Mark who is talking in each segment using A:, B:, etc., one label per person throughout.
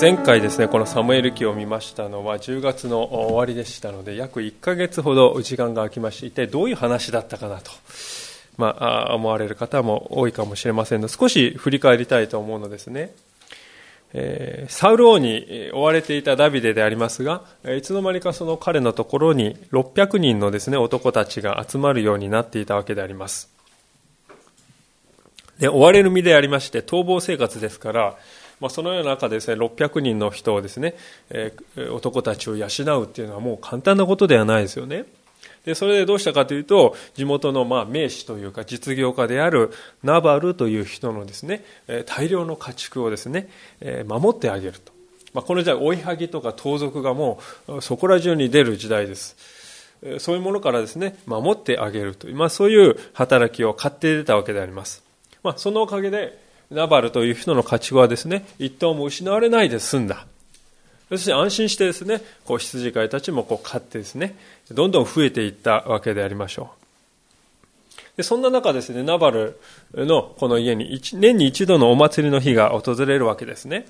A: 前回ですねこのサムエル記を見ましたのは10月の終わりでしたので約1ヶ月ほど時間が空きまして一体どういう話だったかなと、まあ、思われる方も多いかもしれませんので少し振り返りたいと思うのですね、えー、サウル王に追われていたダビデでありますがいつの間にかその彼のところに600人のですね男たちが集まるようになっていたわけであります。で追われる身でありまして逃亡生活ですからまあ、そのような中でですね、600人の人をですね、えー、男たちを養うっていうのはもう簡単なことではないですよね。で、それでどうしたかというと、地元のまあ名士というか実業家であるナバルという人のですね、大量の家畜をですね、守ってあげると。まあ、この時代、追いはぎとか盗賊がもうそこら中に出る時代です。そういうものからですね、守ってあげるという、まあ、そういう働きを買って出たわけであります。まあ、そのおかげで、ナバルという人の家畜はですね、一頭も失われないで済んだ。そして安心してですね、こう羊飼いたちもこう飼ってですね、どんどん増えていったわけでありましょう。でそんな中ですね、ナバルのこの家に年に一度のお祭りの日が訪れるわけですね。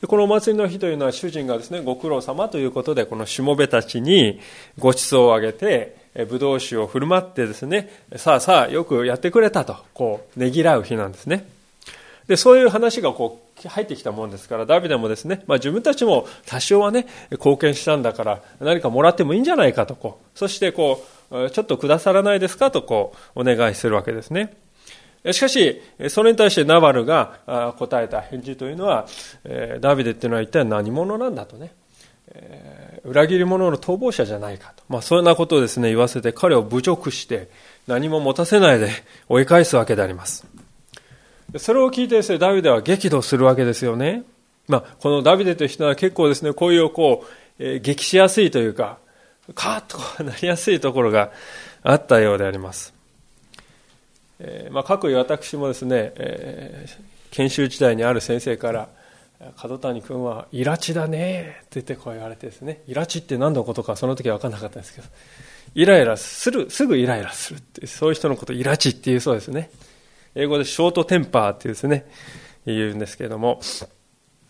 A: でこのお祭りの日というのは主人がですね、ご苦労様ということで、このしもべたちにご馳走をあげて、ぶどう酒を振る舞ってですね、さあさあよくやってくれたと、こう、ねぎらう日なんですね。で、そういう話がこう入ってきたもんですから、ダビデもですね、まあ自分たちも多少はね、貢献したんだから何かもらってもいいんじゃないかとこう、そしてこう、ちょっとくださらないですかとこう、お願いするわけですね。しかし、それに対してナバルが答えた返事というのは、ダビデっていうのは一体何者なんだとね、裏切り者の逃亡者じゃないかと。まあ、そんなことをですね、言わせて彼を侮辱して、何も持たせないで追い返すわけであります。それを聞いてですね、ダビデは激怒するわけですよね。まあ、このダビデという人は結構ですね、恋をこう、えー、激しやすいというか、カーッとなりやすいところがあったようであります。えー、まあ、各位私もですね、えー、研修時代にある先生から、角谷君はイラチだねって言ってこう言われてですね、イラチって何のことかその時は分からなかったんですけど、イライラする、すぐイライラするって、そういう人のことイラチって言うそうですね。英語でショートテンパーっていうですね、言うんですけれども、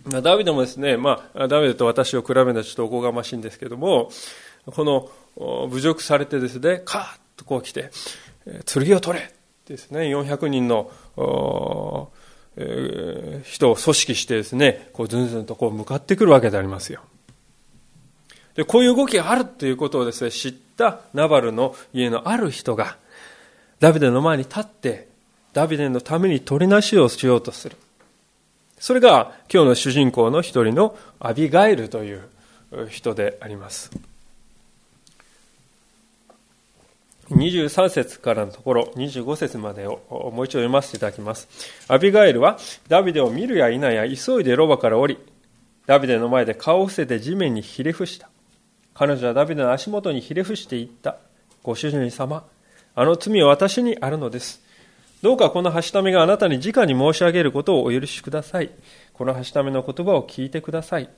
A: ダビデもですね、まあ、ダビデと私を比べるのはちょっとおこがましいんですけれども、この侮辱されてですね、カーッとこう来て、剣を取れですね、400人の、人を組織してですね、こうずんずんとこう向かってくるわけでありますよ。で、こういう動きがあるということをですね、知ったナバルの家のある人が、ダビデの前に立って、ダビデのために取りなしをしようとする。それが今日の主人公の一人のアビガイルという人であります。23節からのところ、25節までをもう一度読ませていただきます。アビガイルはダビデを見るや否や急いでロバから降り、ダビデの前で顔を伏せて地面にひれ伏した。彼女はダビデの足元にひれ伏していった。ご主人様、あの罪は私にあるのです。どうかこのはしためがあなたに直に申し上げることをお許しください。このはしための言葉を聞いてください。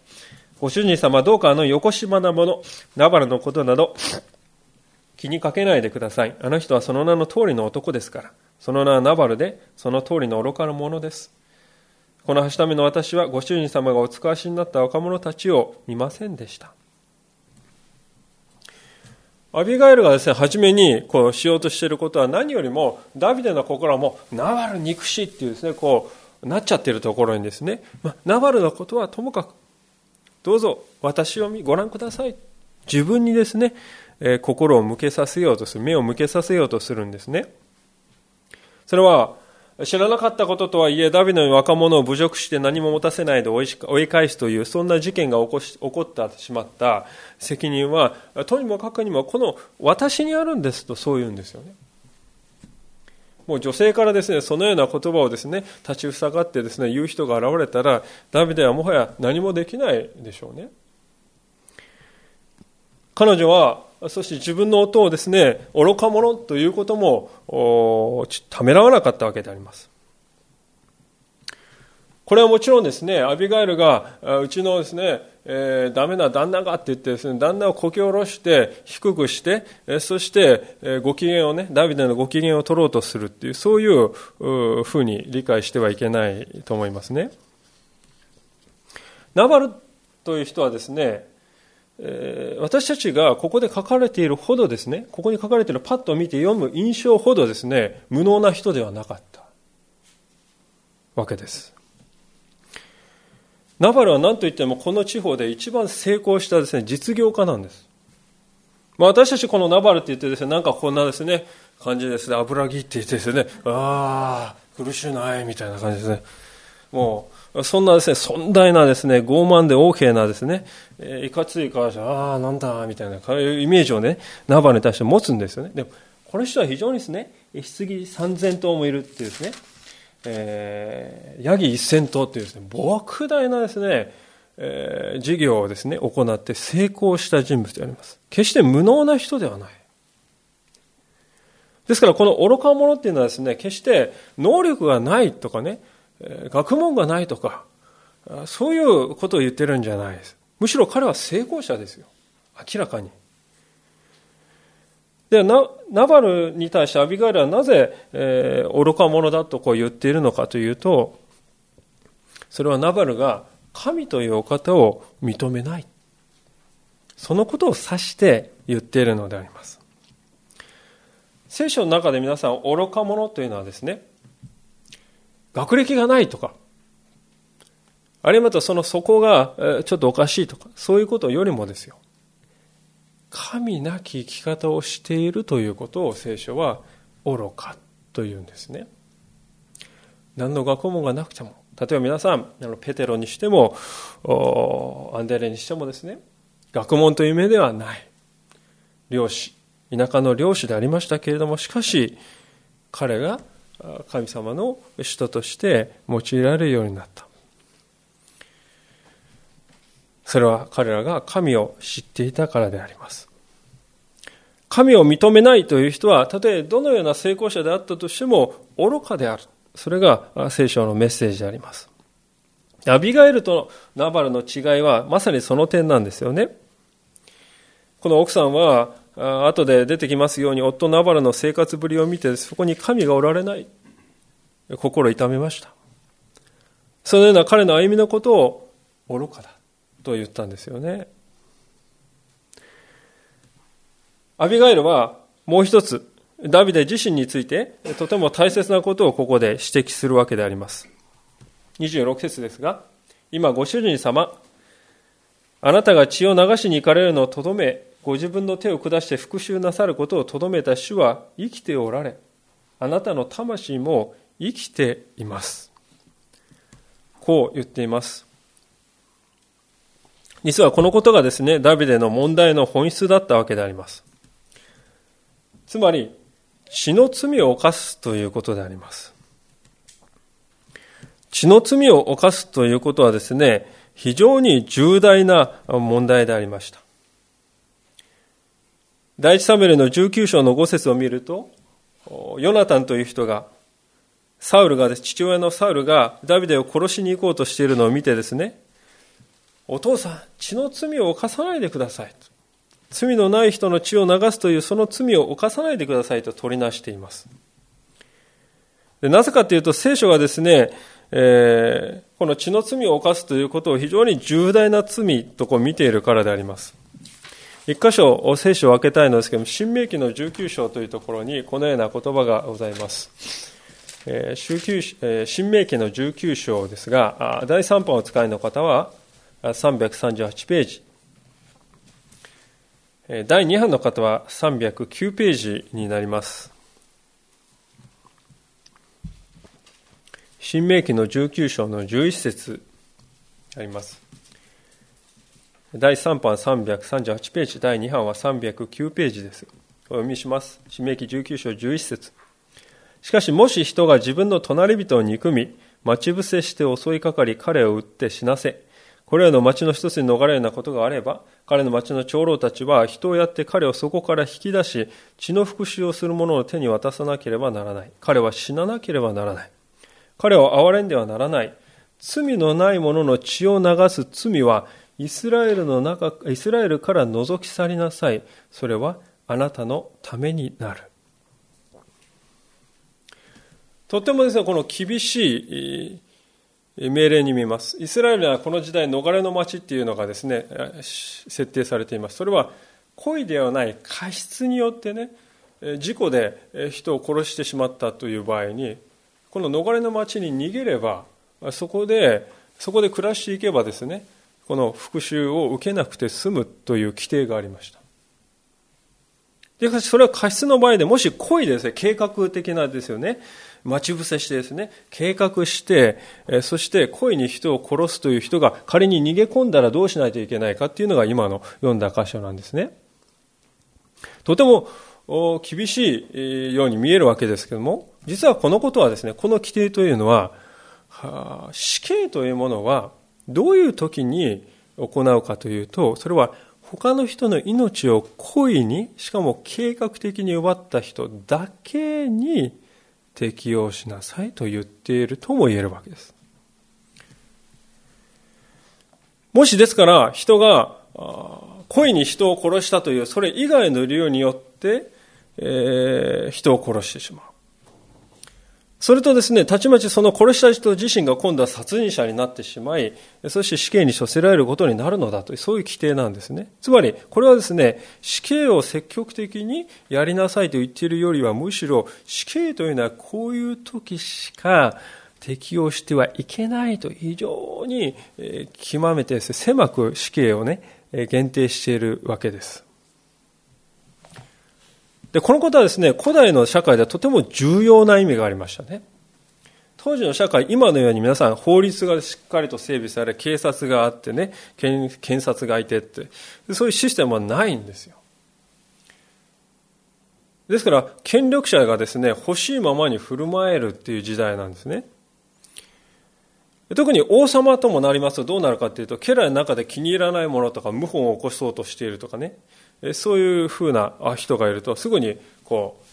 A: ご主人様、どうかあの横島なもの、ナバラのことなど、気にかけないでください。あの人はその名の通りの男ですから。その名はナバルで、その通りの愚かなものです。このはしための私は、ご主人様がお使わしになった若者たちを見ませんでした。アビガエルがですね、初めにこうしようとしていることは何よりも、ダビデの心はもう、ナバル憎しっていうですね、こう、なっちゃってるところにですね、まあ、ナバルのことはともかく、どうぞ私をご覧ください。自分にですね、えー、心を向けさせようとする、目を向けさせようとするんですね。それは、知らなかったこととはいえ、ダビデの若者を侮辱して何も持たせないで追い返すという、そんな事件が起こし起こってしまった責任は、とにもかくにもこの私にあるんですとそう言うんですよね。もう女性からですね、そのような言葉をですね、立ち塞がってですね、言う人が現れたら、ダビデはもはや何もできないでしょうね。彼女は、そして自分の夫をですね、愚か者ということも、ためらわなかったわけであります。これはもちろんですね、アビガイルが、うちのですね、えー、ダメな旦那がって言ってですね、旦那をこき下ろして、低くして、えそして、えご機嫌をね、ダビデのご機嫌を取ろうとするっていう、そういうふうに理解してはいけないと思いますね。ナバルという人はですね、えー、私たちがここで書かれているほどですね、ここに書かれているパッと見て読む印象ほどですね、無能な人ではなかったわけです。ナバルは何と言ってもこの地方で一番成功したですね、実業家なんです。まあ、私たちこのナバルって言ってですね、なんかこんなですね、感じですね、油ぎって言ってですね、ああ、苦しいない、みたいな感じですね。もう、そんなですね、尊大なですね、傲慢で横柄なですね、えー、いかつい顔して、ああ、なんだ、みたいな、イメージをね、ナバに対して持つんですよね。でも、この人は非常にですね、棺三千頭もいるっていうですね、えー、ヤギ一千頭っていうですね、莫大なですね、えー、事業をですね、行って成功した人物であります。決して無能な人ではない。ですから、この愚か者っていうのはですね、決して能力がないとかね、学問がないとか、そういうことを言ってるんじゃないです。むしろ彼は成功者ですよ。明らかに。でナ、バルに対してアビガイルはなぜ、えー、愚か者だとこう言っているのかというと、それはナバルが神というお方を認めない。そのことを指して言っているのであります。聖書の中で皆さん、愚か者というのはですね、学歴がないとか、あるいはまたその底がちょっとおかしいとか、そういうことよりもですよ。神なき生き方をしているということを聖書は愚かというんですね。何の学問がなくても、例えば皆さん、ペテロにしても、アンデレにしてもですね、学問という目ではない。漁師、田舎の漁師でありましたけれども、しかし、彼が神様の人として用いられるようになった。それは彼らが神を知っていたからであります。神を認めないという人は、たとえどのような成功者であったとしても愚かである。それが聖書のメッセージであります。アビガエルとナバルの違いはまさにその点なんですよね。この奥さんは、あ後で出てきますように、夫ナバルの生活ぶりを見て、そこに神がおられない。心痛めました。そのような彼の歩みのことを愚かだ。と言ったんですよね。アビガイルはもう一つ、ダビデ自身についてとても大切なことをここで指摘するわけであります。26節ですが、今ご主人様、あなたが血を流しに行かれるのをとどめ、ご自分の手を下して復讐なさることをとどめた主は生きておられ、あなたの魂も生きています。こう言っています。実はこのことがですね、ダビデの問題の本質だったわけであります。つまり、血の罪を犯すということであります。血の罪を犯すということはですね、非常に重大な問題でありました。第一サムエルの19章の5節を見ると、ヨナタンという人が、サウルが、父親のサウルがダビデを殺しに行こうとしているのを見てですね、お父さん、血の罪を犯さないでください。罪のない人の血を流すというその罪を犯さないでくださいと取りなしています。でなぜかというと聖書がですね、えー、この血の罪を犯すということを非常に重大な罪とこう見ているからであります。一箇所聖書を開けたいのですけども、新明記の19章というところにこのような言葉がございます。えー、えー、新明記の19章ですが、第3版をお使いの方は、338ページ。第2版の方は309ページになります。新明記の19章の11節あります。第3版338ページ、第2版は309ページです。お読みします。新明記19章11節しかし、もし人が自分の隣人を憎み、待ち伏せして襲いかかり、彼を撃って死なせ、これらの町の一つに逃れるようなことがあれば、彼の町の長老たちは人をやって彼をそこから引き出し、血の復讐をする者の手に渡さなければならない。彼は死ななければならない。彼を憐れんではならない。罪のない者の血を流す罪は、イスラエルの中、イスラエルから覗き去りなさい。それはあなたのためになる。とてもですね、この厳しい命令に見えます。イスラエルはこの時代、逃れの町っていうのがですね、設定されています。それは故意ではない過失によってね、事故で人を殺してしまったという場合に、この逃れの町に逃げれば、そこで、そこで暮らしていけばですね、この復讐を受けなくて済むという規定がありました。で、それは過失の場合で、もし故意ですね、計画的なですよね、待ち伏せしてですね、計画して、そして故意に人を殺すという人が仮に逃げ込んだらどうしないといけないかっていうのが今の読んだ箇所なんですね。とても厳しいように見えるわけですけども、実はこのことはですね、この規定というのは、死刑というものはどういう時に行うかというと、それは他の人の命を故意に、しかも計画的に奪った人だけに適用しなさいと言っているとも言えるわけです。もしですから人が故意に人を殺したというそれ以外の理由によって、えー、人を殺してしまう。それとですね、たちまちその殺した人自身が今度は殺人者になってしまい、そして死刑に処せられることになるのだという、そういう規定なんですね。つまり、これはですね、死刑を積極的にやりなさいと言っているよりは、むしろ死刑というのはこういう時しか適用してはいけないと非常に極めてね、狭く死刑をね、限定しているわけです。で、このことはですね、古代の社会ではとても重要な意味がありましたね。当時の社会、今のように皆さん法律がしっかりと整備され、警察があってね、検察がいてって、そういうシステムはないんですよ。ですから、権力者がですね、欲しいままに振る舞えるっていう時代なんですね。特に王様ともなりますとどうなるかというと、家来の中で気に入らないものとか、謀反を起こそうとしているとかね、そういうふうな人がいるとすぐにこう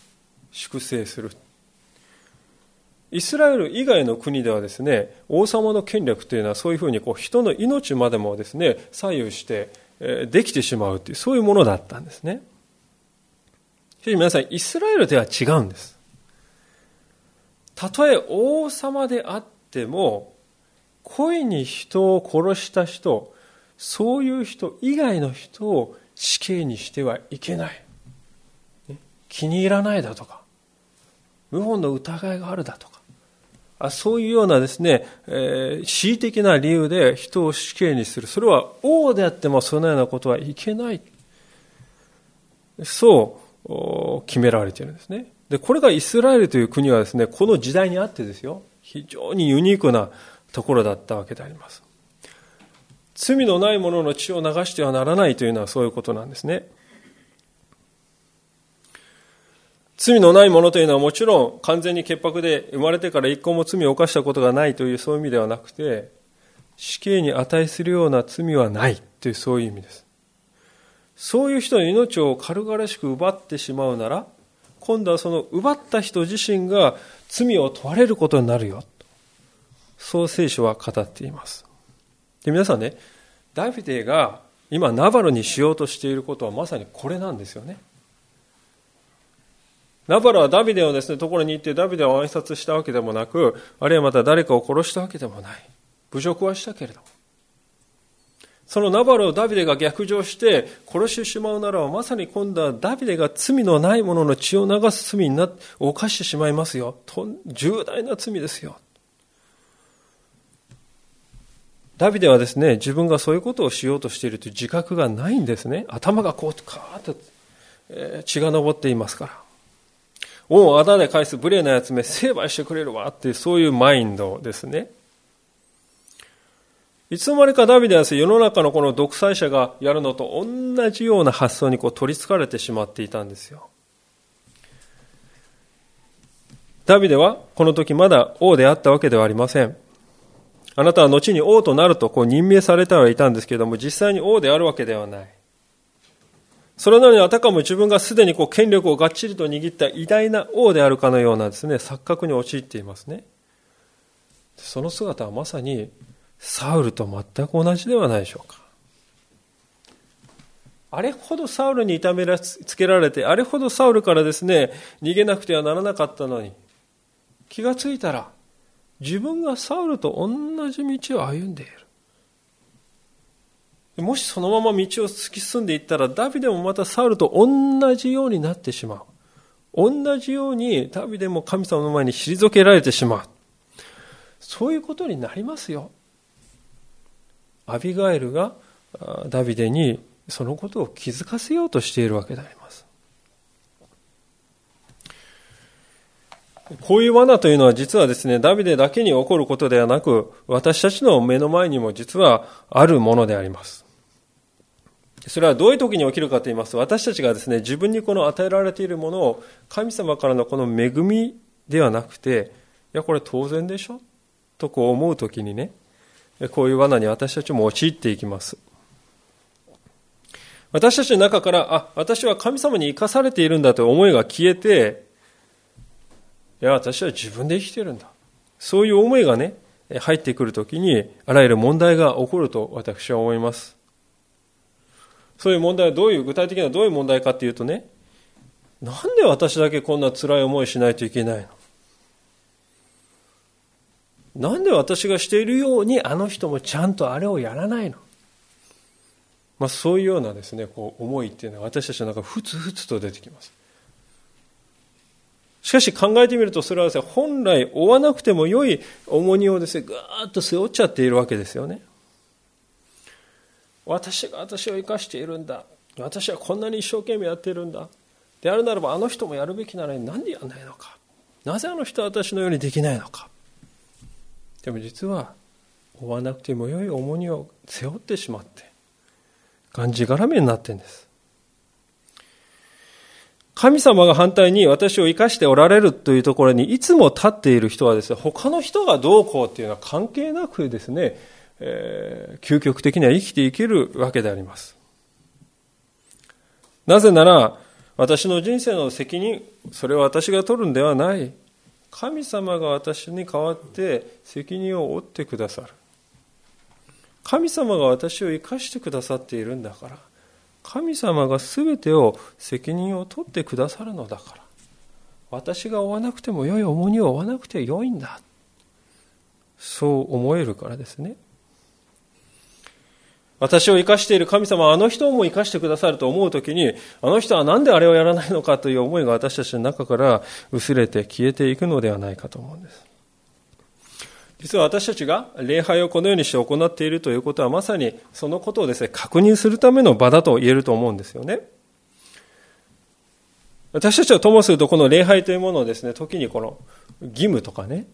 A: 粛清する。イスラエル以外の国ではですね王様の権力というのはそういうふうにこう人の命までもですね左右してできてしまうというそういうものだったんですね。しかし皆さんイスラエルでは違うんです。たとえ王様であっても故意に人を殺した人そういう人以外の人を死刑にしてはいけない。気に入らないだとか、謀反の疑いがあるだとか、あそういうようなですね、えー、恣意的な理由で人を死刑にする。それは王であってもそのようなことはいけない。そう決められているんですね。で、これがイスラエルという国はですね、この時代にあってですよ、非常にユニークなところだったわけであります。罪のない者のの血を流してはならないというのはそういうことなんですね。罪のない者というのはもちろん完全に潔白で生まれてから一個も罪を犯したことがないというそういう意味ではなくて死刑に値するような罪はないというそういう意味です。そういう人の命を軽々しく奪ってしまうなら今度はその奪った人自身が罪を問われることになるよ。そう聖書は語っています。で、皆さんね、ダビデが今ナバルにしようとしていることはまさにこれなんですよね。ナバルはダビデのですね、ところに行ってダビデを暗殺したわけでもなく、あるいはまた誰かを殺したわけでもない。侮辱はしたけれども。そのナバルをダビデが逆上して殺してしまうならば、まさに今度はダビデが罪のない者の血を流す罪になって犯してしまいますよ。重大な罪ですよ。ダビデはですね、自分がそういうことをしようとしているという自覚がないんですね。頭がこう、カーッと、えー、血が上っていますから。王をあだで返す無礼なやつめ、成敗してくれるわっていう、そういうマインドですね。いつの間にかダビデは世の中のこの独裁者がやるのと同じような発想にこう取り憑かれてしまっていたんですよ。ダビデはこの時まだ王であったわけではありません。あなたは後に王となるとこう任命されてはいたんですけれども、実際に王であるわけではない。それなのにあたかも自分がすでにこう権力をがっちりと握った偉大な王であるかのようなですね、錯覚に陥っていますね。その姿はまさにサウルと全く同じではないでしょうか。あれほどサウルに痛めつけられて、あれほどサウルからですね、逃げなくてはならなかったのに、気がついたら、自分がサウルと同じ道を歩んでいる。もしそのまま道を突き進んでいったら、ダビデもまたサウルと同じようになってしまう。同じようにダビデも神様の前に退けられてしまう。そういうことになりますよ。アビガエルがダビデにそのことを気づかせようとしているわけであります。こういう罠というのは実はですね、ダビデだけに起こることではなく、私たちの目の前にも実はあるものであります。それはどういう時に起きるかと言いますと、私たちがですね、自分にこの与えられているものを神様からのこの恵みではなくて、いや、これ当然でしょ？とこう思う時にね、こういう罠に私たちも陥っていきます。私たちの中から、あ、私は神様に生かされているんだという思いが消えて、いや、私は自分で生きてるんだ。そういう思いがね、入ってくるときに、あらゆる問題が起こると私は思います。そういう問題はどういう、具体的にはどういう問題かっていうとね、なんで私だけこんな辛い思いしないといけないの？なんで私がしているようにあの人もちゃんとあれをやらないの？まあ、そういうようなですねこう思いっていうのは私たちの中ふつふつと出てきますしかし考えてみるとそれはですね本来負わなくても良い重荷をですねぐーっと背負っちゃっているわけですよね。私が私を生かしているんだ。私はこんなに一生懸命やっているんだ。であるならばあの人もやるべきなのに何でやらないのか。なぜあの人は私のようにできないのか。でも実は負わなくても良い重荷を背負ってしまってがんじがらめになってるんです。神様が反対に私を生かしておられるというところにいつも立っている人はですね、他の人がどうこうっていうのは関係なくですね、えー、究極的には生きていけるわけであります。なぜなら、私の人生の責任、それは私が取るんではない。神様が私に代わって責任を負ってくださる。神様が私を生かしてくださっているんだから神様が全てを責任を取ってくださるのだから。私が負わなくても良い重荷を負わなくて良いんだ。そう思えるからですね。私を生かしている神様はあの人も生かしてくださると思うときに、あの人は何であれをやらないのかという思いが私たちの中から薄れて消えていくのではないかと思うんです。実は私たちが礼拝をこのようにして行っているということはまさにそのことをですね、確認するための場だと言えると思うんですよね。私たちはともするとこの礼拝というものをですね、時にこの義務とかね、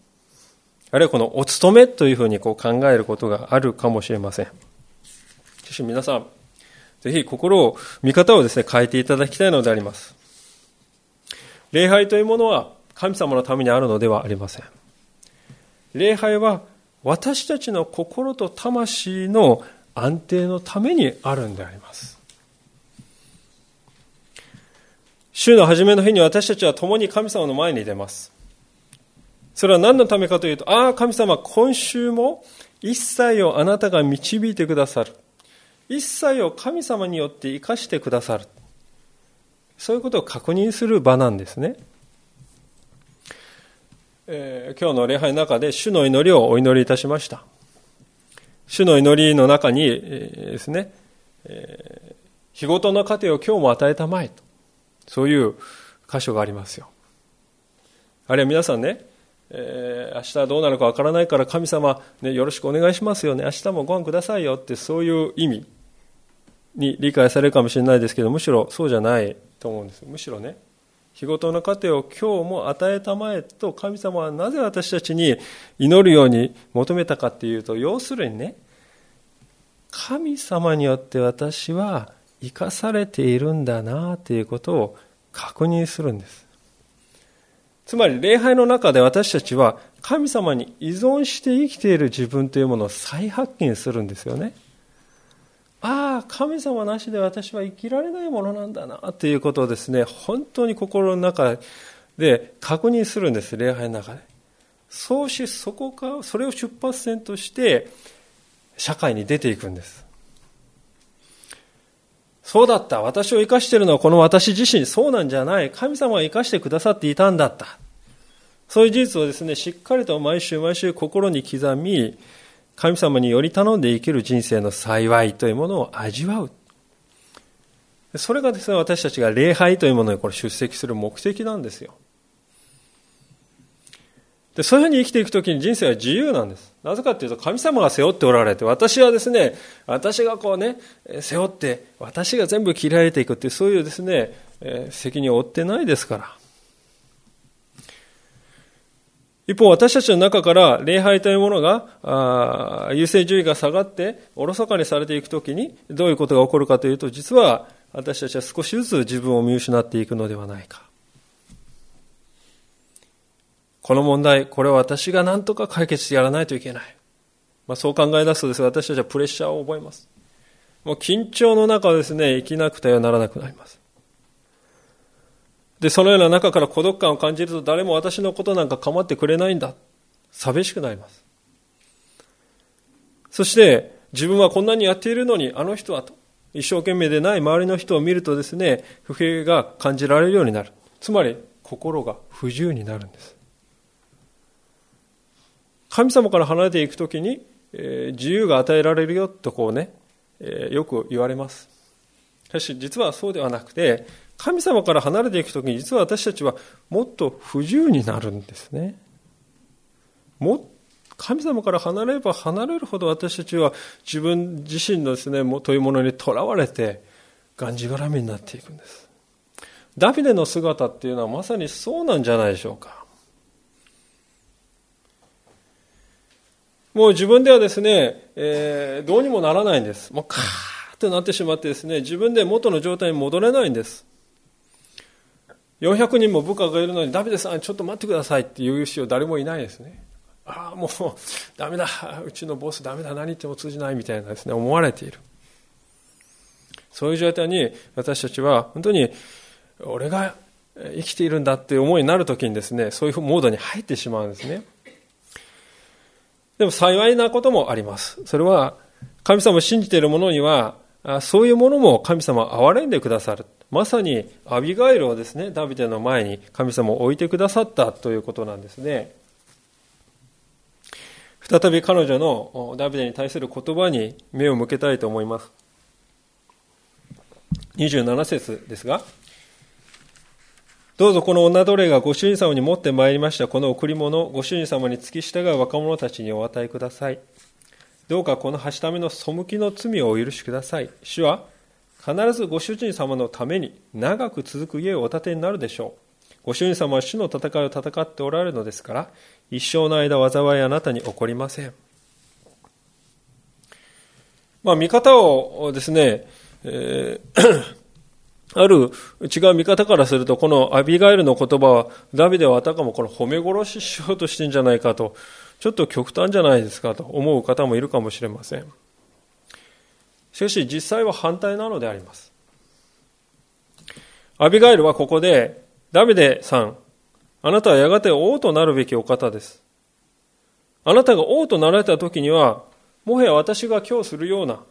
A: あるいはこのお勤めというふうにこう考えることがあるかもしれません。しかし皆さん、ぜひ心を、見方をですね、変えていただきたいのであります。礼拝というものは神様のためにあるのではありません。礼拝は私たちの心と魂の安定のためにあるんであります。週の初めの日に私たちは共に神様の前に出ます。それは何のためかというと、ああ、神様、今週も一切をあなたが導いてくださる。一切を神様によって生かしてくださる。そういうことを確認する場なんですね。えー、今日の礼拝の中で主の祈りをお祈りいたしました。主の祈りの中に、えー、ですね、えー、日ごとの糧を今日も与えたまえと。そういう箇所がありますよ。あるいは皆さんね、えー、明日どうなるかわからないから神様、ね、よろしくお願いしますよね。明日もご飯くださいよってそういう意味に理解されるかもしれないですけど、むしろそうじゃないと思うんです。むしろね、日ごとの糧を今日も与えたまえと神様はなぜ私たちに祈るように求めたかっていうと要するにね神様によって私は生かされているんだなということを確認するんですつまり礼拝の中で私たちは神様に依存して生きている自分というものを再発見するんですよね。ああ、神様なしで私は生きられないものなんだな、ということをですね、本当に心の中で確認するんです、礼拝の中で。そうし、そこか、それを出発点として、社会に出ていくんです。そうだった。私を生かしているのはこの私自身。そうなんじゃない。神様が生かしてくださっていたんだった。そういう事実をですね、しっかりと毎週毎週心に刻み、神様により頼んで生きる人生の幸いというものを味わう。それがですね、私たちが礼拝というものにこれ出席する目的なんですよ。で、そういうふうに生きていくときに人生は自由なんです。なぜかというと、神様が背負っておられて、私はですね、私がこうね、背負って、私が全部切られていくっていう、そういうですね、責任を負ってないですから。一方、私たちの中から礼拝というものが、優先順位が下がって、おろそかにされていくときに、どういうことが起こるかというと、実は私たちは少しずつ自分を見失っていくのではないか。この問題、これは私が何とか解決してやらないといけない。まあ、そう考え出すとですね、私たちはプレッシャーを覚えます。もう緊張の中ですね、生きなくてはならなくなります。で、そのような中から孤独感を感じると誰も私のことなんか構ってくれないんだ。寂しくなります。そして、自分はこんなにやっているのに、あの人はと、一生懸命でない周りの人を見るとですね、不平が感じられるようになる。つまり、心が不自由になるんです。神様から離れていくときに、えー、自由が与えられるよとこうね、えー、よく言われます。しかし実はそうではなくて、神様から離れていくときに実は私たちはもっと不自由になるんですね。も神様から離れれば離れるほど私たちは自分自身のですね、というものにとらわれて、がんじがらめになっていくんです。ダビデの姿っていうのはまさにそうなんじゃないでしょうか。もう自分ではですね、えー、どうにもならないんです。もうカーッとなってしまってですね、自分で元の状態に戻れないんです。400人も部下がいるのに、ダビデさん、ちょっと待ってくださいっていう人誰もいないですね。ああ、もう、ダメだ、うちのボスダメだ、何言っても通じないみたいなですね、思われている。そういう状態に私たちは、本当に、俺が生きているんだっていう思いになるときにですね、そういうモードに入ってしまうんですね。でも幸いなこともあります。それは、神様を信じている者には、そういうものも神様憐れんでくださる。まさにアビガイルをですね、ダビデの前に神様を置いてくださったということなんですね。再び彼女のダビデに対する言葉に目を向けたいと思います。27節ですが、どうぞこの女奴隷がご主人様に持ってまいりましたこの贈り物ご主人様に付き従う若者たちにお与えください。どうかこのはしための背きの罪をお許しください。主は必ずご主人様のために長く続く家をお建てになるでしょう。ご主人様は主の戦いを戦っておられるのですから、一生の間災いあなたに起こりません。まあ、見方をですね、えー ある違う見方からすると、このアビガイルの言葉は、ダビデはあたかもこの褒め殺ししようとしてんじゃないかと、ちょっと極端じゃないですかと思う方もいるかもしれません。しかし実際は反対なのであります。アビガイルはここで、ダビデさん、あなたはやがて王となるべきお方です。あなたが王となられた時には、もはや私が今日するような、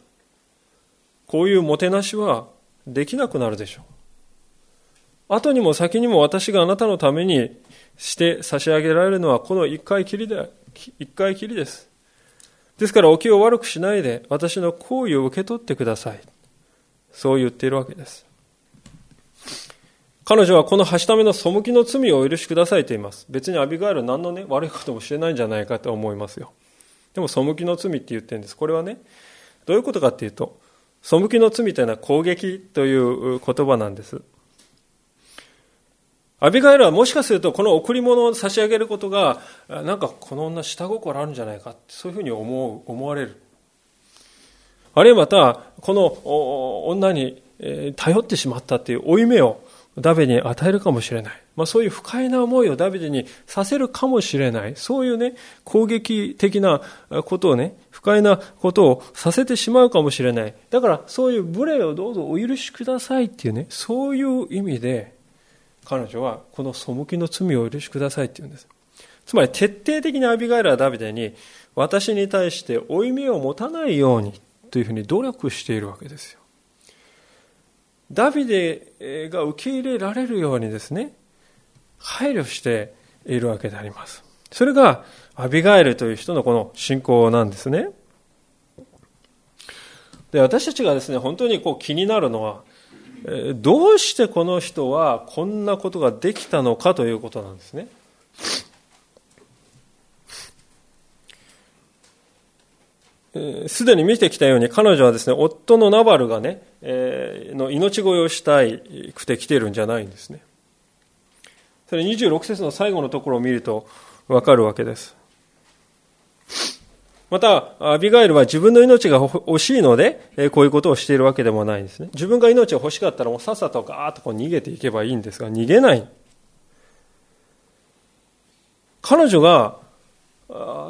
A: こういうもてなしはできなくなるでしょう。後にも先にも私があなたのためにして差し上げられるのはこの一回きりで、一回きりです。ですからお気を悪くしないで私の行為を受け取ってください。そう言っているわけです。彼女はこのはしための背きの罪をお許しくださいと言います。別にアビガイル何のね、悪いこともしてないんじゃないかと思いますよ。でも背きの罪って言ってるんです。これはね、どういうことかっていうと、背きの罪というのは攻撃という言葉なんです。アビガイルはもしかするとこの贈り物を差し上げることが、なんかこの女下心あるんじゃないかってそういうふうに思う、思われる。あるいはまた、この女に頼ってしまったという負い目をダビデに与えるかもしれない。まあそういう不快な思いをダビデにさせるかもしれない。そういうね、攻撃的なことをね、不快なことをさせてしまうかもしれない。だからそういう無礼をどうぞお許しくださいっていうね、そういう意味で彼女はこの背きの罪をお許しくださいって言うんです。つまり徹底的にアビガイルはダビデに私に対して負い目を持たないようにというふうに努力しているわけですよ。ダビデが受け入れられるようにですね、配慮しているわけであります。それがアビガエルという人のこの信仰なんですね。で、私たちがですね、本当にこう気になるのは、どうしてこの人はこんなことができたのかということなんですね。すでに見てきたように彼女はですね、夫のナバルがね、えー、の命乞いをしたいくて来てるんじゃないんですね。それ26節の最後のところを見るとわかるわけです。また、アビガイルは自分の命が欲しいので、こういうことをしているわけでもないんですね。自分が命を欲しかったらもうさっさとガーッとこう逃げていけばいいんですが、逃げない。彼女が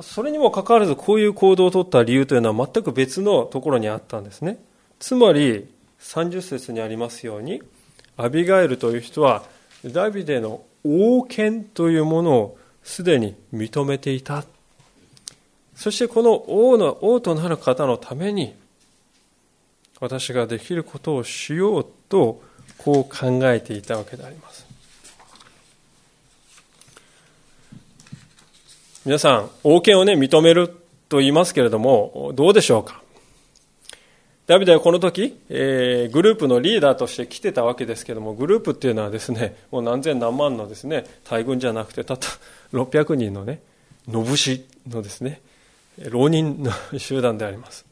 A: それにもかかわらずこういう行動をとった理由というのは全く別のところにあったんですね。つまり30節にありますようにアビガエルという人はダビデの王権というものをすでに認めていた。そしてこの王の王となる方のために私ができることをしようとこう考えていたわけであります。皆さん、王権をね、認めると言いますけれども、どうでしょうか？ダビデはこの時、えー、グループのリーダーとして来てたわけですけれども、グループっていうのはですね、もう何千何万のですね、大軍じゃなくて、たった600人のね、のぶしのですね、浪人の集団であります。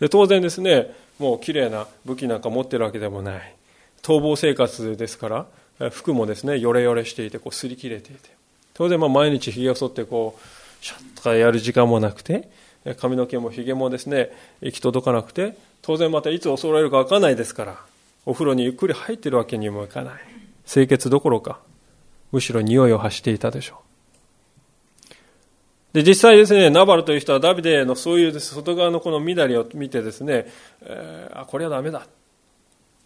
A: で当然ですね、もう綺麗な武器なんか持ってるわけでもない。逃亡生活ですから、服もですね、ヨレヨレしていて、こう擦り切れていて。当然ま毎日ひげを剃ってこうシャッとかやる時間もなくて髪の毛もひげもですね行き届かなくて当然またいつ襲われるか分からないですからお風呂にゆっくり入ってるわけにもいかない清潔どころかむしろ匂いを発していたでしょうで実際ですねナバルという人はダビデのそういう外側のこの乱れを見てですね、えー、あこれはダメだ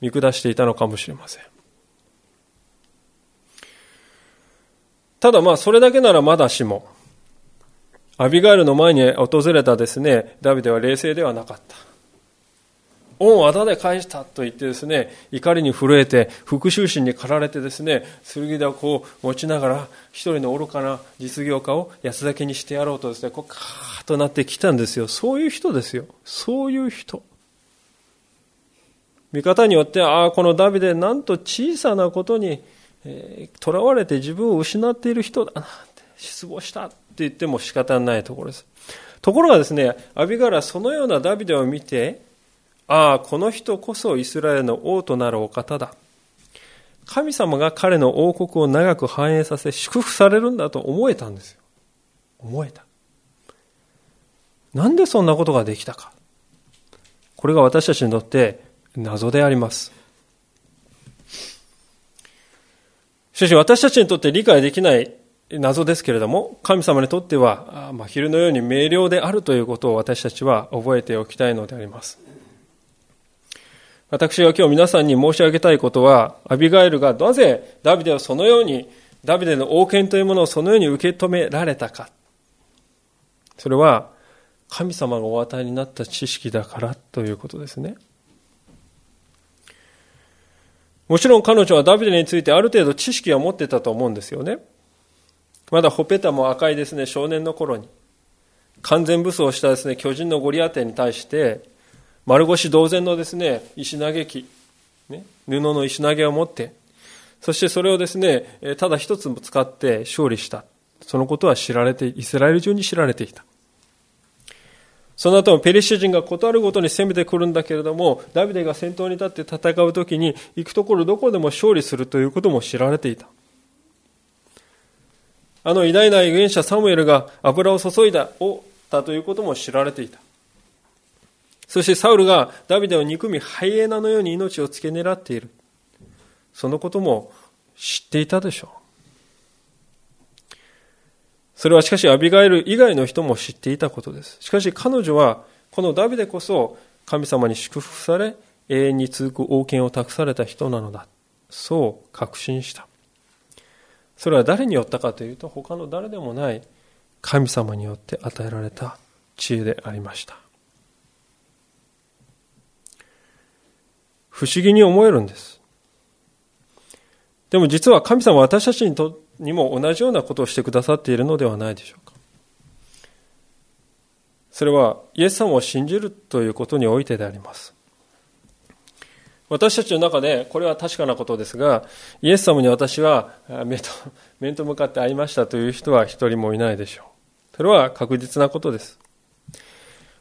A: 見下していたのかもしれませんただまあそれだけならまだしも、アビガエルの前に訪れたですね、ダビデは冷静ではなかった。恩をあだで返したと言ってですね、怒りに震えて、復讐心に駆られてですね、剣でこう持ちながら、一人の愚かな実業家を安だけにしてやろうとですね、こうカーッとなってきたんですよ。そういう人ですよ。そういう人。見方によって、ああ、このダビデ、なんと小さなことに、とらわれて自分を失っている人だなって失望したって言っても仕方ないところですところがですねアビガラそのようなダビデを見てああこの人こそイスラエルの王となるお方だ。神様が彼の王国を長く繁栄させ祝福されるんだと思えたんですよ。思えた。なんでそんなことができたか。これが私たちにとって謎であります。しかし私たちにとって理解できない謎ですけれども、神様にとっては、まあ、昼のように明瞭であるということを私たちは覚えておきたいのであります。私が今日皆さんに申し上げたいことは、アビガエルがなぜダビデをそのように、ダビデの王権というものをそのように受け止められたか。それは、神様がお与えになった知識だからということですね。もちろん彼女はダビデについてある程度知識は持ってたと思うんですよね。まだほっぺたも赤いですね、少年の頃に。完全武装したですね、巨人のゴリアテに対して、丸腰同然のですね、石投げ機、ね、布の石投げを持って、そしてそれをですね、ただ一つも使って勝利した。そのことは知られて、イスラエル中に知られていた。その後もペリシャ人が断るごとに攻めてくるんだけれども、ダビデが先頭に立って戦う時に行くところどこでも勝利するということも知られていた。あの偉大な預言者サムエルが油を注いだ、おったということも知られていた。そしてサウルがダビデを憎みハイエナのように命を付け狙っている。そのことも知っていたでしょう。それはしかしアビガイル以外の人も知っていたことです。しかし彼女はこのダビデこそ神様に祝福され永遠に続く王権を託された人なのだ。そう確信した。それは誰によったかというと他の誰でもない神様によって与えられた知恵でありました。不思議に思えるんです。でも実は神様は私たちにとにも同じようなことをしてくださっているのではないでしょうか。それはイエス様を信じるということにおいてであります。私たちの中で、これは確かなことですが、イエス様に私は面と 面と向かって会いましたという人は一人もいないでしょう。それは確実なことです。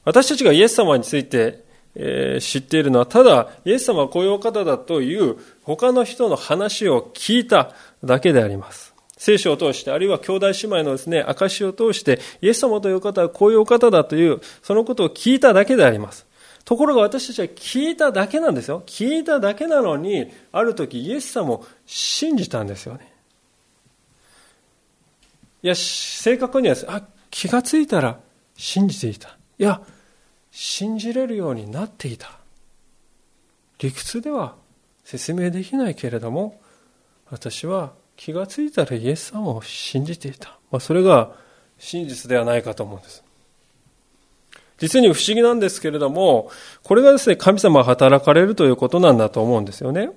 A: 私たちがイエス様について、え、知っているのは、ただ、イエス様はこういうお方だという他の人の話を聞いただけであります。聖書を通して、あるいは兄弟姉妹のですね、証を通して、イエス様という方はこういうお方だという、そのことを聞いただけであります。ところが私たちは聞いただけなんですよ。聞いただけなのに、ある時イエス様を信じたんですよね。いや、正確にはあ、気がついたら信じていた。いや、信じれるようになっていた。理屈では説明できないけれども、私は気がついたらイエス様を信じていた。まあ、それが真実ではないかと思うんです。実に不思議なんですけれども、これがですね、神様が働かれるということなんだと思うんですよね。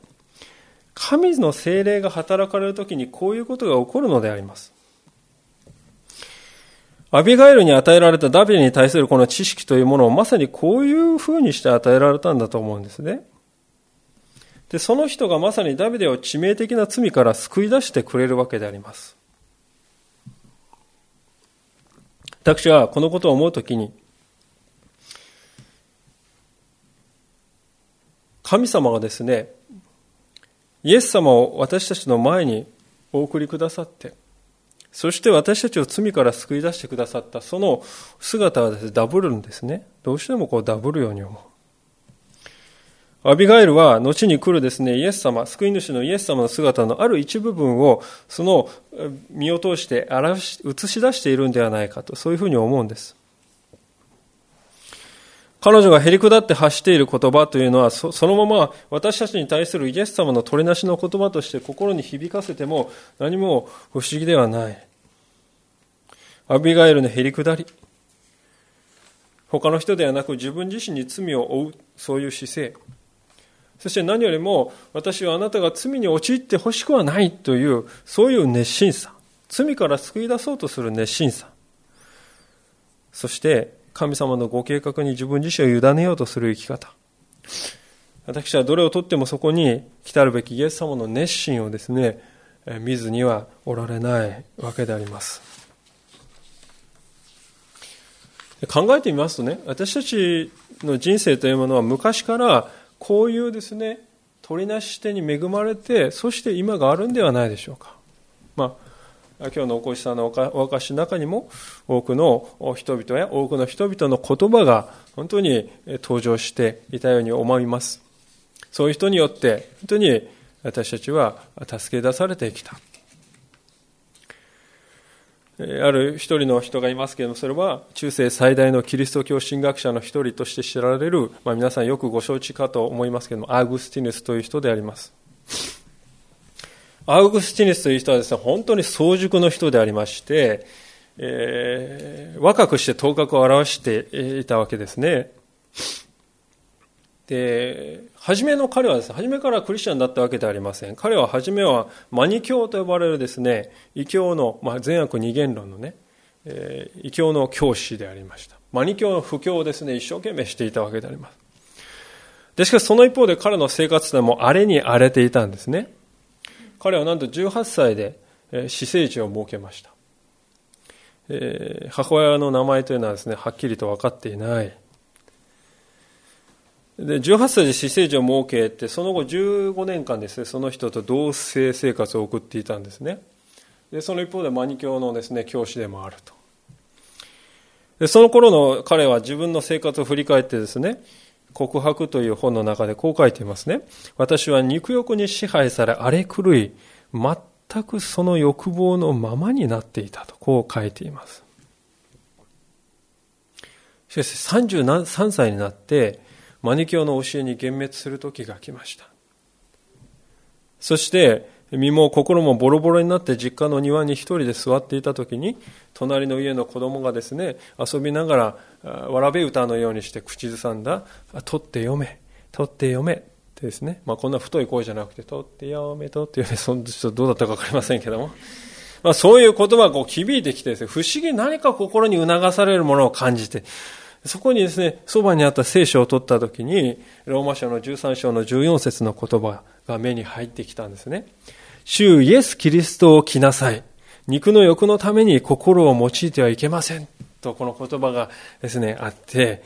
A: 神の精霊が働かれるときにこういうことが起こるのであります。アビガイルに与えられたダビデに対するこの知識というものをまさにこういうふうにして与えられたんだと思うんですね。で、その人がまさにダビデを致命的な罪から救い出してくれるわけであります。私はこのことを思うときに、神様がですね、イエス様を私たちの前にお送りくださって、そして私たちを罪から救い出してくださったその姿はですね、ダブるんですね。どうしてもこうダブるように思う。アビガイルは後に来るですね、イエス様、救い主のイエス様の姿のある一部分を、その身を通して表し、映し出しているんではないかと、そういうふうに思うんです。彼女がへりくだって発している言葉というのはそのまま私たちに対するイエス様の取りなしの言葉として心に響かせても何も不思議ではない。アビガエルのへりくだり。他の人ではなく自分自身に罪を負う、そういう姿勢。そして何よりも私はあなたが罪に陥ってほしくはないという、そういう熱心さ。罪から救い出そうとする熱心さ。そして神様のご計画に自分自身を委ねようとする生き方。私はどれをとってもそこに来たるべきイエス様の熱心をですね、見ずにはおられないわけであります。考えてみますとね、私たちの人生というものは昔からこういうですね、取りなし手に恵まれて、そして今があるんではないでしょうか。まあ今日のお越しさんのお証の中にも多くの人々や多くの人々の言葉が本当に登場していたように思います。そういう人によって本当に私たちは助け出されてきた。ある一人の人がいますけれども、それは中世最大のキリスト教神学者の一人として知られる、まあ、皆さんよくご承知かと思いますけれども、アーグスティヌスという人であります。アウグスティヌスという人はですね、本当に早熟の人でありまして、えー、若くして頭角を現していたわけですね。で、初めの彼はですね、初めからクリスチャンだったわけではありません。彼は初めはマニ教と呼ばれるですね、異教の、まあ、善悪二元論のね、えー、異教の教師でありました。マニ教の布教をですね、一生懸命していたわけであります。で、しかしその一方で彼の生活でも荒れに荒れていたんですね。彼はなんと18歳で死生地を設けました。えー、母親の名前というのはですね、はっきりと分かっていない。で、18歳で死生地を設けて、その後15年間ですね、その人と同棲生活を送っていたんですね。で、その一方でマニ教のですね、教師でもあると。で、その頃の彼は自分の生活を振り返ってですね、告白という本の中でこう書いていますね。私は肉欲に支配され荒れ狂い、全くその欲望のままになっていたと、こう書いています。しかし33歳になって、マニキョの教えに幻滅する時が来ました。そして、身も心もボロボロになって実家の庭に一人で座っていた時に隣の家の子供がですね遊びながらわらべ歌のようにして口ずさんだ「取って読め取って読め」ってですね、まあ、こんな太い声じゃなくて「取って読め取って読め」そんちょっとどうだったか分かりませんけども、まあ、そういう言葉がこう響いてきてですね不思議何か心に促されるものを感じてそこにですね、そばにあった聖書を取った時に、ローマ書の13章の14節の言葉が目に入ってきたんですね。主イエス・キリストを着なさい。肉の欲のために心を用いてはいけません。とこの言葉がですね、あって、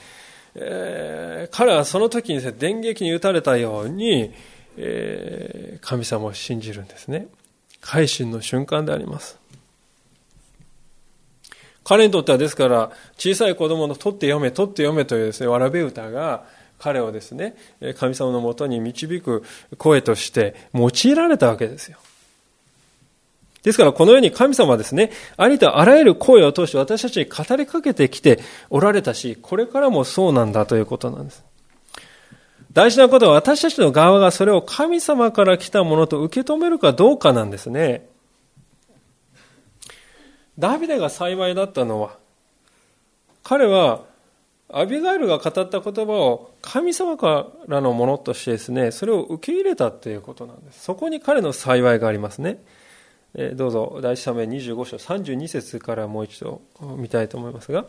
A: えー、彼はその時にですね、電撃に打たれたように、えー、神様を信じるんですね。改心の瞬間であります。彼にとってはですから、小さい子供の取って読め、取って読めというですね、わらべ歌が、彼をですね、神様のもとに導く声として用いられたわけですよ。ですからこのように神様はですね、ありとあらゆる声を通して私たちに語りかけてきておられたし、これからもそうなんだということなんです。大事なことは私たちの側がそれを神様から来たものと受け止めるかどうかなんですね。ダビデが幸いだったのは、彼はアビガイルが語った言葉を神様からのものとしてですね、それを受け入れたということなんです。そこに彼の幸いがありますね。どうぞ第一サム25章32節からもう一度見たいと思いますが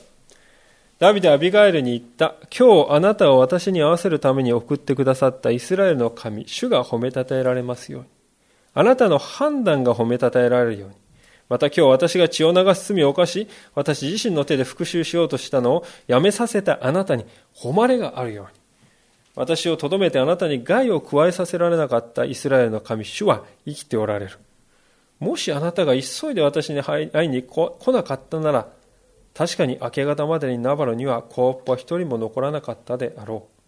A: ダビデはアビガエルに言った今日あなたを私に合わせるために送ってくださったイスラエルの神主が褒めたたえられますようにあなたの判断が褒めたたえられるようにまた今日私が血を流す罪を犯し私自身の手で復讐しようとしたのをやめさせたあなたに誉れがあるように私をとどめてあなたに害を加えさせられなかったイスラエルの神主は生きておられるもしあなたが急いで私に会いに来なかったなら、確かに明け方までにナバロには子っぽ一人も残らなかったであろう。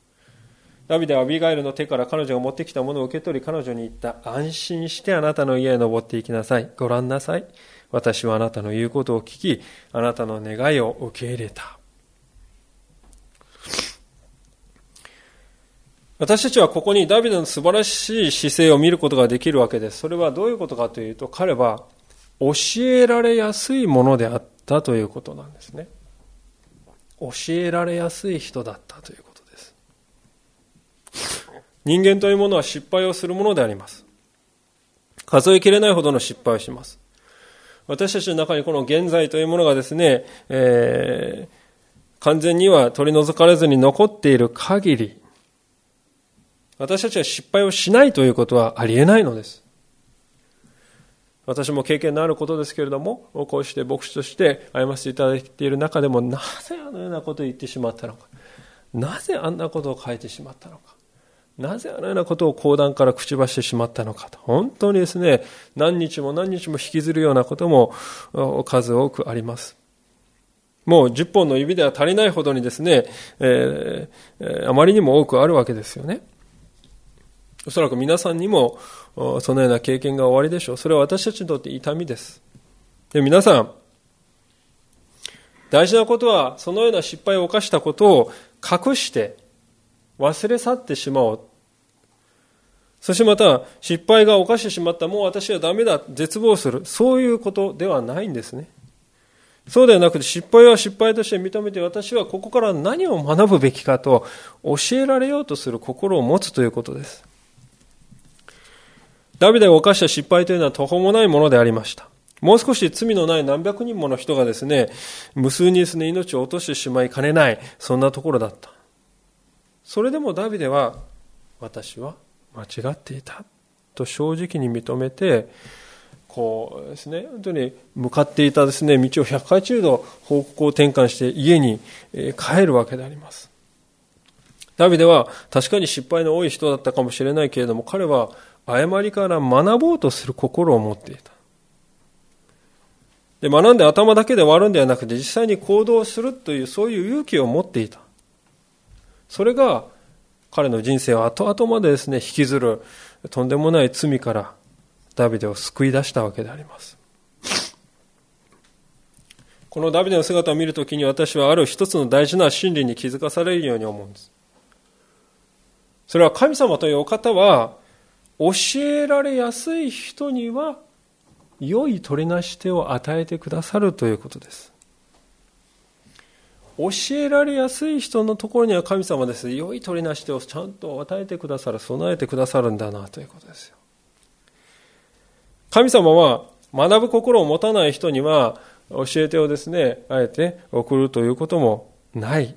A: ダビデはアビガイルの手から彼女が持ってきたものを受け取り彼女に言った。安心してあなたの家へ登っていきなさい。ご覧なさい。私はあなたの言うことを聞き、あなたの願いを受け入れた。私たちはここにダビデの素晴らしい姿勢を見ることができるわけです。それはどういうことかというと、彼は教えられやすいものであったということなんですね。教えられやすい人だったということです。人間というものは失敗をするものであります。数えきれないほどの失敗をします。私たちの中にこの現在というものがですね、えー、完全には取り除かれずに残っている限り、私たちは失敗をしないということはありえないのです。私も経験のあることですけれども、こうして牧師として歩ませていただいている中でも、なぜあのようなことを言ってしまったのか。なぜあんなことを書いてしまったのか。なぜあのようなことを講談から口走してしまったのかと。本当にですね、何日も何日も引きずるようなことも数多くあります。もう10本の指では足りないほどにですね、えー、あまりにも多くあるわけですよね。おそらく皆さんにもそのような経験が終わりでしょう。それは私たちにとって痛みです。で皆さん、大事なことは、そのような失敗を犯したことを隠して忘れ去ってしまおう。そしてまた、失敗が犯してしまった、もう私はダメだ、絶望する。そういうことではないんですね。そうではなくて、失敗は失敗として認めて、私はここから何を学ぶべきかと教えられようとする心を持つということです。ダビデが犯した失敗というのは途方もないものでありました。もう少し罪のない何百人もの人がですね、無数にですね、命を落としてしまいかねない、そんなところだった。それでもダビデは、私は間違っていた。と正直に認めて、こうですね、本当に向かっていたですね、道を180度方向転換して家に帰るわけであります。ダビデは確かに失敗の多い人だったかもしれないけれども、彼は誤りから学ぼうとする心を持っていた。で、学んで頭だけで終わるんではなくて、実際に行動するという、そういう勇気を持っていた。それが、彼の人生を後々までですね、引きずるとんでもない罪からダビデを救い出したわけであります。このダビデの姿を見るときに私はある一つの大事な真理に気づかされるように思うんです。それは神様というお方は教えられやすい人には良い取りなし手を与えてくださるということです。教えられやすい人のところには神様です。良い取りなし手をちゃんと与えてくださる、備えてくださるんだなということですよ。神様は学ぶ心を持たない人には教え手をですね、あえて送るということもない。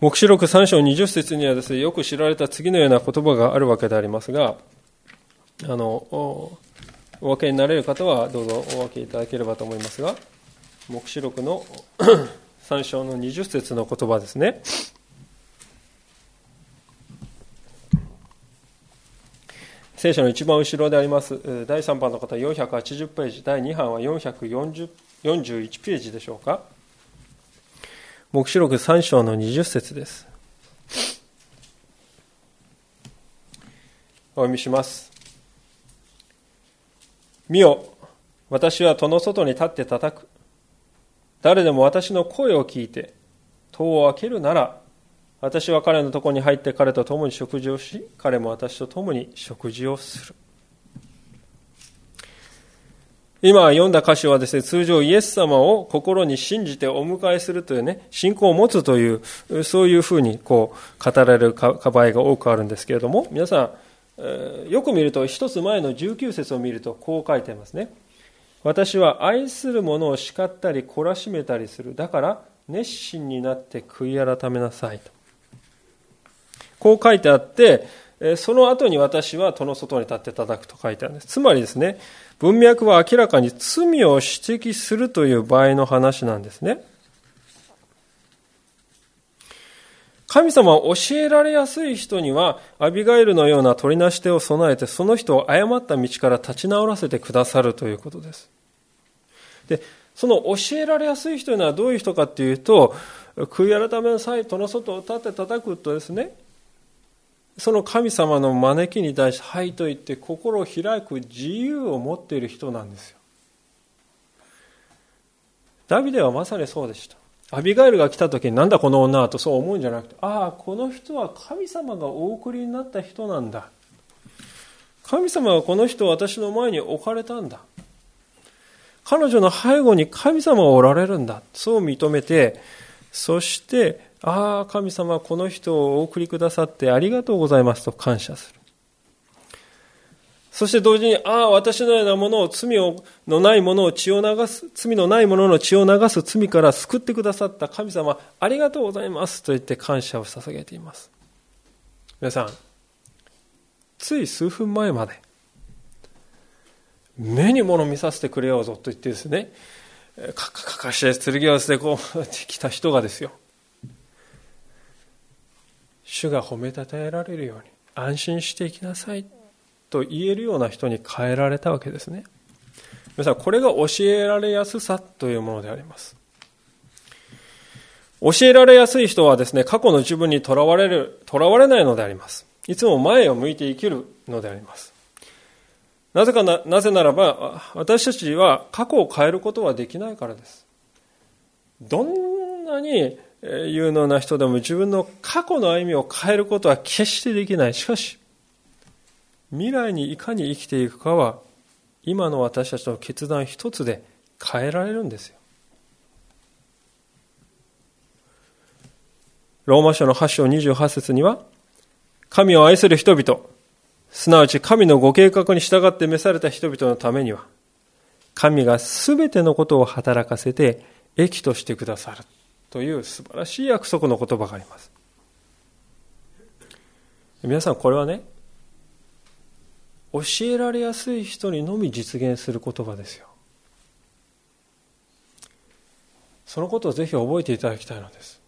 A: 黙示録3章20節にはですね、よく知られた次のような言葉があるわけでありますが、あの、お分けになれる方はどうぞお分けいただければと思いますが、黙示録の 3章の20節の言葉ですね。聖書の一番後ろであります、第3版の方480ページ、第2版は441ページでしょうか。黙示録3章の20節です。お読みします。見よ、私は戸の外に立って叩く。誰でも私の声を聞いて、戸を開けるなら、私は彼のとこに入って彼と共に食事をし、彼も私と共に食事をする。今読んだ歌詞はですね、通常イエス様を心に信じてお迎えするというね、信仰を持つという、そういうふうにこう語られる場合が多くあるんですけれども、皆さん、よく見ると、一つ前の19節を見るとこう書いてますね。私は愛する者を叱ったり懲らしめたりする。だから熱心になって悔い改めなさいと。こう書いてあって、その後に私は戸の外に立って叩くと書いてあるんです。つまりですね、文脈は明らかに罪を指摘するという場合の話なんですね。神様は教えられやすい人には、アビガイルのような取りなし手を備えて、その人を誤った道から立ち直らせてくださるということです。で、その教えられやすい人というのはどういう人かっていうと、悔い改めの際、戸の外を立って叩くとですね、その神様の招きに対して、はいと言って心を開く自由を持っている人なんですよ。ダビデはまさにそうでした。アビガイルが来た時になんだこの女はとそう思うんじゃなくて、ああ、この人は神様がお送りになった人なんだ。神様はこの人を私の前に置かれたんだ。彼女の背後に神様がおられるんだ。そう認めて、そしてああ、神様、この人をお送りくださってありがとうございますと感謝する。そして同時に、ああ、私のようなものを、罪のないものを血を流す、罪のないものの血を流す罪から救ってくださった神様、ありがとうございますと言って感謝を捧げています。皆さん、つい数分前まで、目に物見させてくれようぞと言ってですね、かかかかして剣を捨てこう 来た人がですよ。主が褒めたたえられるように安心していきなさいと言えるような人に変えられたわけですね皆さんこれが教えられやすさというものであります教えられやすい人はですね過去の自分にとらわれるとらわれないのでありますいつも前を向いて生きるのでありますなぜかな、なぜならば、私たちは過去を変えることはできないからです。どんなに有能な人でも自分の過去の歩みを変えることは決してできない。しかし、未来にいかに生きていくかは、今の私たちの決断一つで変えられるんですよ。ローマ書の8章28節には、神を愛する人々、すなわち神のご計画に従って召された人々のためには、神がすべてのことを働かせて益としてくださる。という素晴らしい約束の言葉があります皆さんこれはね教えられやすい人にのみ実現する言葉ですよそのことをぜひ覚えていただきたいのです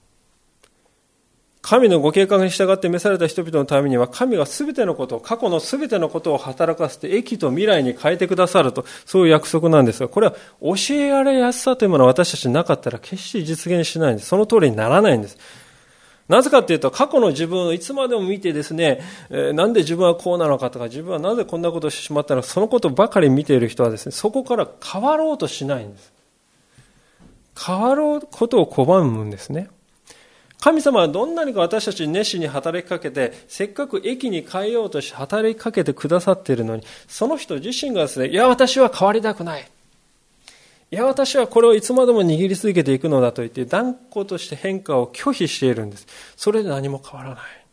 A: 神のご計画に従って召された人々のためには、神が全てのことを、過去の全てのことを働かせて、益と未来に変えてくださると、そういう約束なんですが、これは教えられやすさというものは私たちなかったら決して実現しないんです。その通りにならないんです。なぜかというと、過去の自分をいつまでも見てですね、え、なんで自分はこうなのかとか、自分はなぜこんなことをしてしまったのか、そのことばかり見ている人はですね、そこから変わろうとしないんです。変わろうことを拒むんですね。神様はどんなにか私たち熱心に働きかけて、せっかく駅に変えようとして働きかけてくださっているのに、その人自身がですね、いや、私は変わりたくない。いや、私はこれをいつまでも握り続けていくのだと言って、断固として変化を拒否しているんです。それで何も変わらない。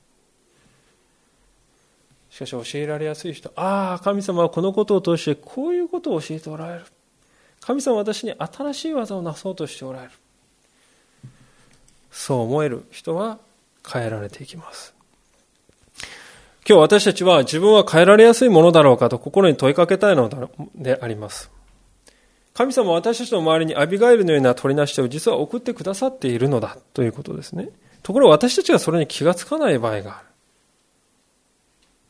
A: しかし教えられやすい人、ああ、神様はこのことを通してこういうことを教えておられる。神様は私に新しい技をなそうとしておられる。そう思える人は変えられていきます。今日私たちは自分は変えられやすいものだろうかと心に問いかけたいのであります。神様は私たちの周りにアビガイルのような取りなし手を実は送ってくださっているのだということですね。ところが私たちがそれに気がつかない場合がある。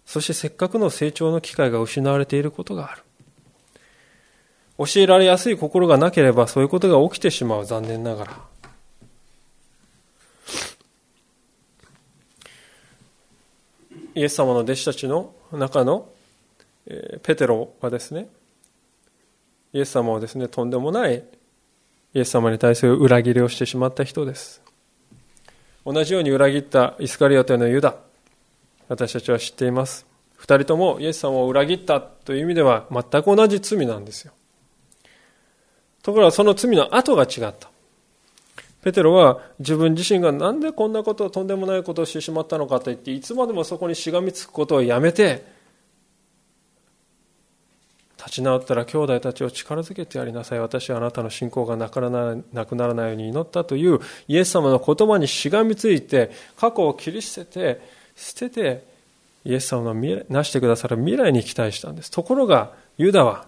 A: そしてせっかくの成長の機会が失われていることがある。教えられやすい心がなければそういうことが起きてしまう残念ながら。イエス様の弟子たちの中のペテロはですね、イエス様をですね、とんでもないイエス様に対する裏切りをしてしまった人です。同じように裏切ったイスカリオテのユダ、私たちは知っています。二人ともイエス様を裏切ったという意味では全く同じ罪なんですよ。ところがその罪の後が違った。ペテロは自分自身がなんでこんなことをとんでもないことをしてしまったのかと言っていつまでもそこにしがみつくことをやめて立ち直ったら兄弟たちを力づけてやりなさい。私はあなたの信仰がなくならないように祈ったというイエス様の言葉にしがみついて過去を切り捨てて捨ててイエス様の成してくださる未来に期待したんです。ところがユダは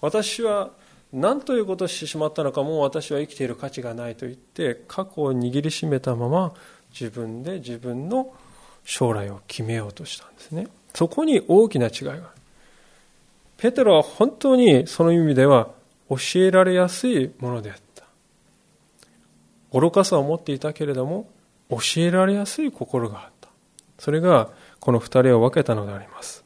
A: 私は何ということをしてしまったのかもう私は生きている価値がないと言って過去を握りしめたまま自分で自分の将来を決めようとしたんですね。そこに大きな違いがある。ペテロは本当にその意味では教えられやすいものであった愚かさを持っていたけれども教えられやすい心があったそれがこの二人を分けたのであります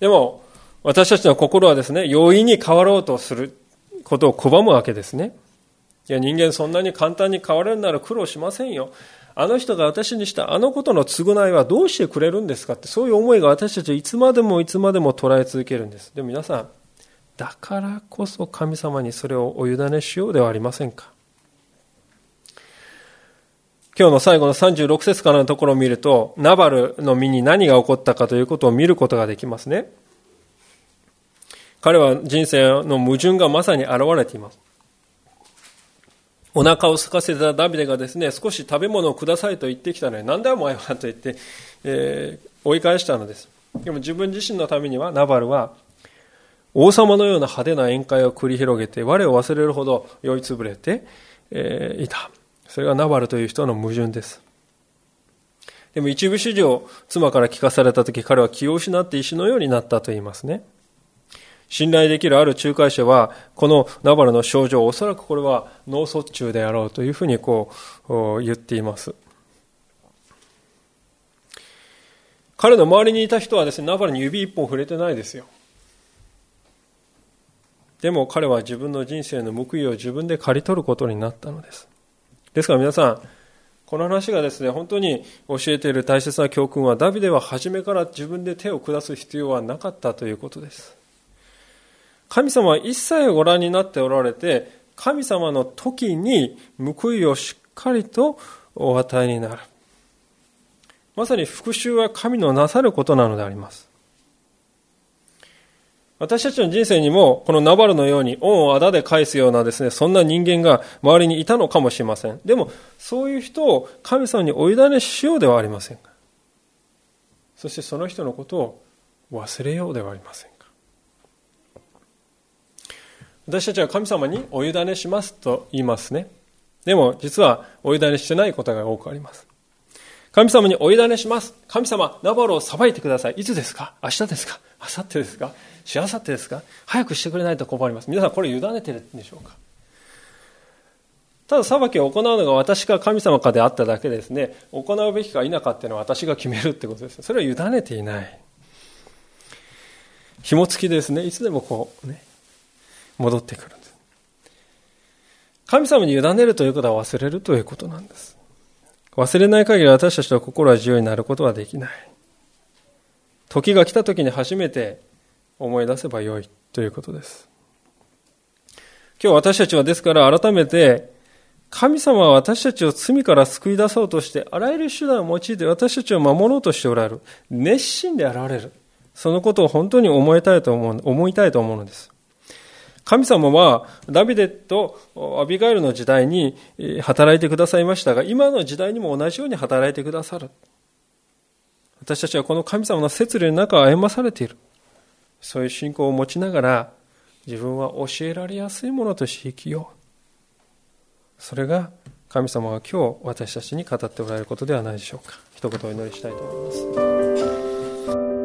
A: でも私たちの心はですね、容易に変わろうとすることを拒むわけですね。いや、人間そんなに簡単に変われるなら苦労しませんよ。あの人が私にしたあのことの償いはどうしてくれるんですか？って、そういう思いが私たちはいつまでもいつまでも捉え続けるんです。でも皆さん、だからこそ神様にそれをお委ねしようではありませんか？今日の最後の36節からのところを見ると、ナバルの身に何が起こったかということを見ることができますね。彼は人生の矛盾がまさに現れています。お腹を空かせたダビデがですね、少し食べ物をくださいと言ってきたのに、なんだよお前はと言って、えー、追い返したのです。でも自分自身のためには、ナバルは、王様のような派手な宴会を繰り広げて、我を忘れるほど酔いつぶれて、えー、いた。それがナバルという人の矛盾です。でも一部始終、妻から聞かされた時、彼は気を失って石のようになったと言いますね。信頼できるある仲介者は、このナバルの症状、おそらくこれは脳卒中であろうというふうにこう言っています。彼の周りにいた人はですね、ナバルに指一本触れてないですよ。でも彼は自分の人生の報いを自分で刈り取ることになったのです。ですから皆さん、この話がですね、本当に教えている大切な教訓は、ダビデは初めから自分で手を下す必要はなかったということです。神様は一切ご覧になっておられて、神様の時に報いをしっかりとお与えになる。まさに復讐は神のなさることなのであります。私たちの人生にも、このナバルのように恩をあだで返すようなですね、そんな人間が周りにいたのかもしれません。でも、そういう人を神様にお委ねしようではありませんか。そしてその人のことを忘れようではありません。私たちは神様にお委ねしますと言いますね。でも実はお委ねしてないことが多くあります。神様にお委ねします。神様、ナバロを裁いてください。いつですか？明日ですか？明後日ですか？しあさってですか？早くしてくれないと困ります。皆さんこれ委ねてるんでしょうか？ただ裁きを行うのが私か神様かであっただけですね、行うべきか否かっていうのは私が決めるってことです。それは委ねていない。紐付きですね。いつでもこうね、戻ってくるんです。神様に委ねるということは忘れるということなんです。忘れない限り私たちの心は自由になることはできない。時が来た時に初めて思い出せばよいということです。今日私たちはですから改めて神様は私たちを罪から救い出そうとしてあらゆる手段を用いて私たちを守ろうとしておられる。熱心で現れる。そのことを本当に思いたいと思う、思いたいと思うのです。神様はダビデとアビガイルの時代に働いてくださいましたが、今の時代にも同じように働いてくださる。私たちはこの神様の摂理の中を歩まされている。そういう信仰を持ちながら、自分は教えられやすいものとして生きよう。それが神様が今日私たちに語っておられることではないでしょうか。一言お祈りしたいと思います。